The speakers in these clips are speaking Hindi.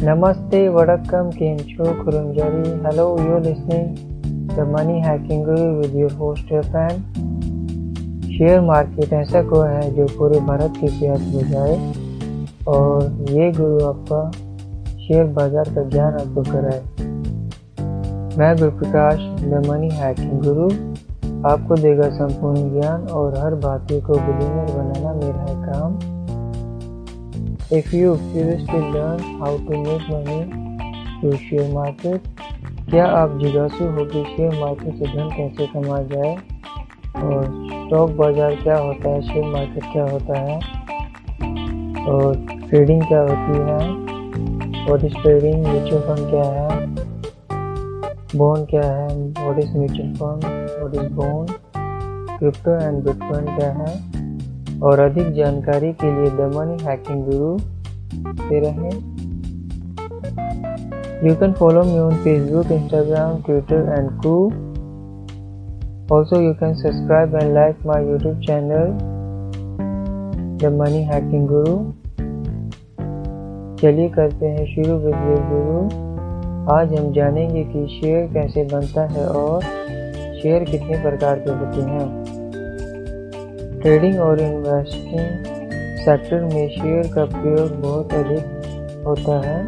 Namaste, Vadakkam, Kencho, Kurunjari. Hello, you're listening the Money Hacking Guru with your host Irfan. Share market ऐसा को है जो पूरे भारत की प्यास बुझाए और ये गुरु आपका शेयर बाज़ार का ज्ञान आपको कराए मैं गुरु प्रकाश द मनी हैकिंग गुरु आपको देगा संपूर्ण ज्ञान और हर भारतीय को बिलीनियर बनाना मेरा है If you seriously learn how to make money through share market, क्या आप जिज्ञासु हो कि शेयर मार्केट से धन कैसे कमाया जाए? और स्टॉक बाज़ार क्या होता है? शेयर मार्केट क्या होता है? और ट्रेडिंग क्या होती है? What is trading mutual fund क्या है? बॉन्ड क्या है? What is mutual fund what is bond crypto and bitcoin क्या है? और अधिक जानकारी के लिए द मनी हैकिंग गुरु से रहें। You can follow me on Facebook Instagram Twitter and crew also you can subscribe and like my YouTube channel the money hacking guru चलिए करते हैं शुरू विद योर गुरु आज हम जानेंगे कि शेयर कैसे बनता है और शेयर कितने प्रकार के होते हैं। ट्रेडिंग और इन्वेस्टिंग सेक्टर में शेयर का प्रयोग बहुत अधिक होता है,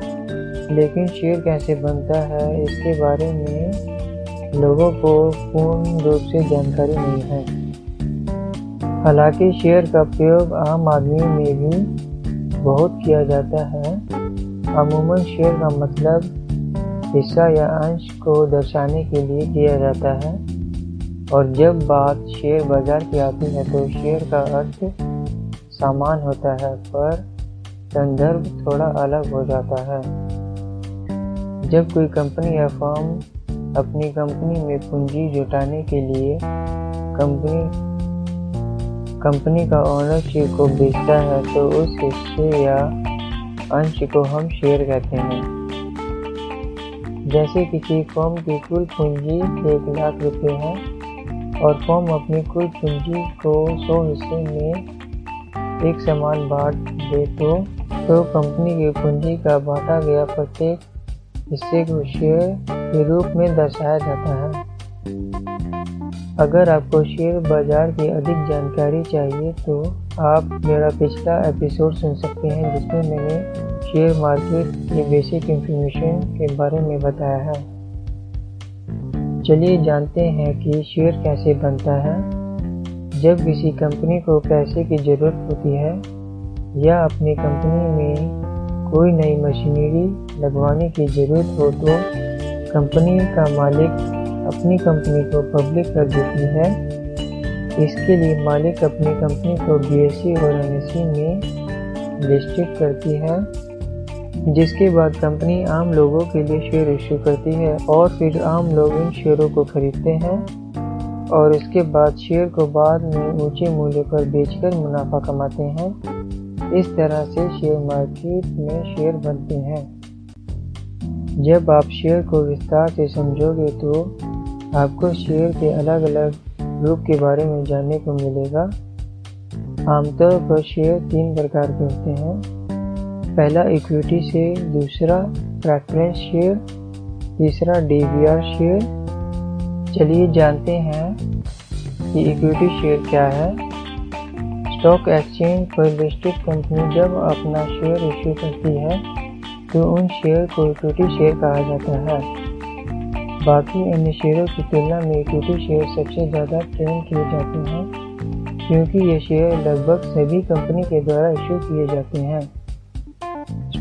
लेकिन शेयर कैसे बनता है, इसके बारे में लोगों को पूर्ण रूप से जानकारी नहीं है। हालाँकि शेयर का प्रयोग आम आदमी में भी बहुत किया जाता है। अमूमन शेयर का मतलब हिस्सा या अंश को दर्शाने के लिए किया जाता है। और जब बात शेयर बाज़ार की आती है तो शेयर का अर्थ सामान होता है, पर संदर्भ थोड़ा अलग हो जाता है। जब कोई कंपनी या फॉर्म अपनी कंपनी में पूंजी जुटाने के लिए कंपनी कंपनी का ओनरशिप को बेचता है तो उस हिस्से या अंश को हम शेयर कहते हैं। जैसे किसी फर्म की कुल पूंजी एक लाख रुपये है और फर्म अपनी कुल पूंजी को सौ हिस्से में एक समान बांट दे तो तो कंपनी की पूंजी का बांटा गया प्रत्येक हिस्से को शेयर के रूप में दर्शाया जाता है। अगर आपको शेयर बाज़ार की अधिक जानकारी चाहिए तो आप मेरा पिछला एपिसोड सुन सकते हैं, जिसमें मैंने शेयर मार्केट के बेसिक इंफॉर्मेशन के बारे में बताया है। चलिए जानते हैं कि शेयर कैसे बनता है। जब किसी कंपनी को पैसे की ज़रूरत होती है या अपनी कंपनी में कोई नई मशीनरी लगवाने की ज़रूरत हो तो कंपनी का मालिक अपनी कंपनी को पब्लिक कर देती है। इसके लिए मालिक अपनी कंपनी को बी और एन में लिस्टेड करती है। जिसके बाद कंपनी आम लोगों के लिए शेयर इश्यू करती है और फिर आम लोग इन शेयरों को खरीदते हैं और इसके बाद शेयर को बाद में ऊँचे मूल्य पर बेचकर मुनाफा कमाते हैं। इस तरह से शेयर मार्केट में शेयर बनते हैं। जब आप शेयर को विस्तार से समझोगे तो आपको शेयर के अलग अलग रूप के बारे में जानने को मिलेगा। आमतौर पर शेयर तीन प्रकार के होते हैं। पहला इक्विटी शेयर दूसरा प्रेफरेंस शेयर तीसरा डीवीआर शेयर चलिए जानते हैं कि इक्विटी शेयर क्या है। स्टॉक एक्सचेंज पर लिस्टेड कंपनी जब अपना शेयर इश्यू करती है तो उन शेयर को इक्विटी शेयर कहा जाता है। बाकी अन्य शेयरों की तुलना में इक्विटी शेयर सबसे ज़्यादा ट्रेंड किए जाते हैं, क्योंकि ये शेयर लगभग सभी कंपनी के द्वारा इशू किए जाते हैं।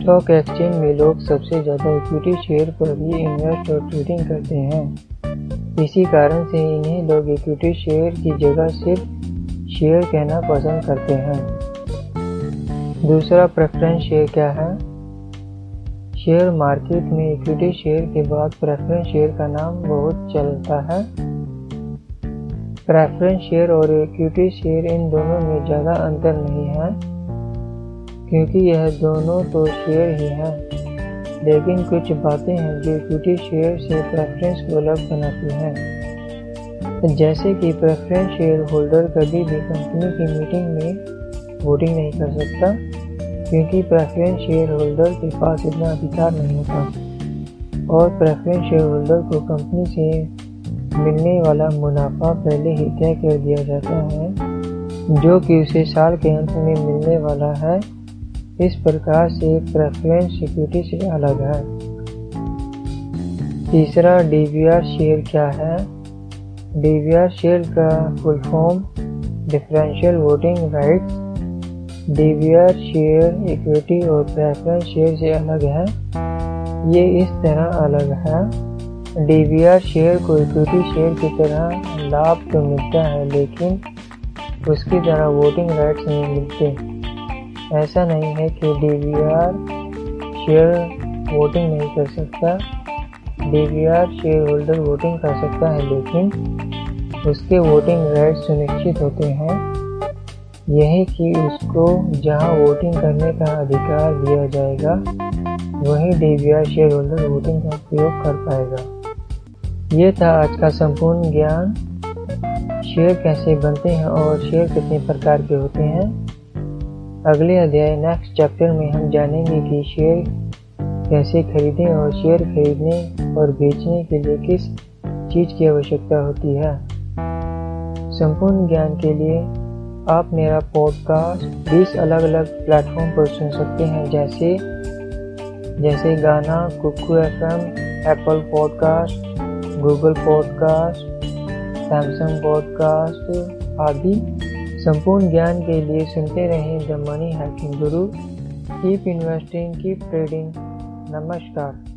स्टॉक एक्सचेंज में लोग सबसे ज़्यादा इक्विटी शेयर पर ही इन्वेस्ट और ट्रेडिंग करते हैं। इसी कारण से इन्हें लोग इक्विटी शेयर की जगह सिर्फ़ शेयर कहना पसंद करते हैं। दूसरा प्रेफरेंस शेयर क्या है? शेयर मार्केट में इक्विटी शेयर के बाद प्रेफरेंस शेयर का नाम बहुत चलता है। प्रेफरेंस शेयर और इक्विटी शेयर इन दोनों में ज़्यादा अंतर नहीं है। क्योंकि यह दोनों तो शेयर ही हैं। लेकिन कुछ बातें हैं जो इक्विटी शेयर से प्रेफरेंस को अलग बनाती हैं। जैसे कि प्रेफरेंस शेयर होल्डर कभी भी कंपनी की मीटिंग में वोटिंग नहीं कर सकता, क्योंकि प्रेफरेंस शेयर होल्डर के पास इतना अधिकार नहीं होता। और प्रेफरेंस शेयर होल्डर को कंपनी से मिलने वाला मुनाफा पहले ही तय कर दिया जाता है, जो कि उसे साल के अंत में मिलने वाला है। इस प्रकार से प्रेफरेंस सिक्योरिटी से अलग है। तीसरा डीवीआर शेयर क्या है? डीवीआर शेयर का full form differential voting rights DVR share equity और प्रेफरेंस शेयर से अलग है। ये इस तरह अलग है। डीवीआर शेयर को इक्विटी शेयर की तरह लाभ तो मिलता है, लेकिन उसकी तरह वोटिंग राइट्स नहीं मिलते। ऐसा नहीं है कि डीवीआर शेयर वोटिंग नहीं कर सकता। डीवीआर शेयर होल्डर वोटिंग कर सकता है, लेकिन उसके वोटिंग राइट सुनिश्चित होते हैं। यही कि उसको जहाँ वोटिंग करने का अधिकार दिया जाएगा, वही डीवीआर शेयर होल्डर वोटिंग का उपयोग कर पाएगा। ये था आज का संपूर्ण ज्ञान। शेयर कैसे बनते हैं और शेयर कितने प्रकार के होते हैं? अगले अध्याय नेक्स्ट चैप्टर में हम जानेंगे कि शेयर कैसे खरीदें और शेयर खरीदने और बेचने के लिए किस चीज़ की आवश्यकता होती है। संपूर्ण ज्ञान के लिए आप मेरा पॉडकास्ट 20 अलग अलग प्लेटफॉर्म पर सुन सकते हैं, जैसे जैसे Gaana, Kuku F M Apple podcast Google podcast Samsung podcast आदि। संपूर्ण ज्ञान के लिए सुनते रहें the money hacking guru keep investing keep trading नमस्कार।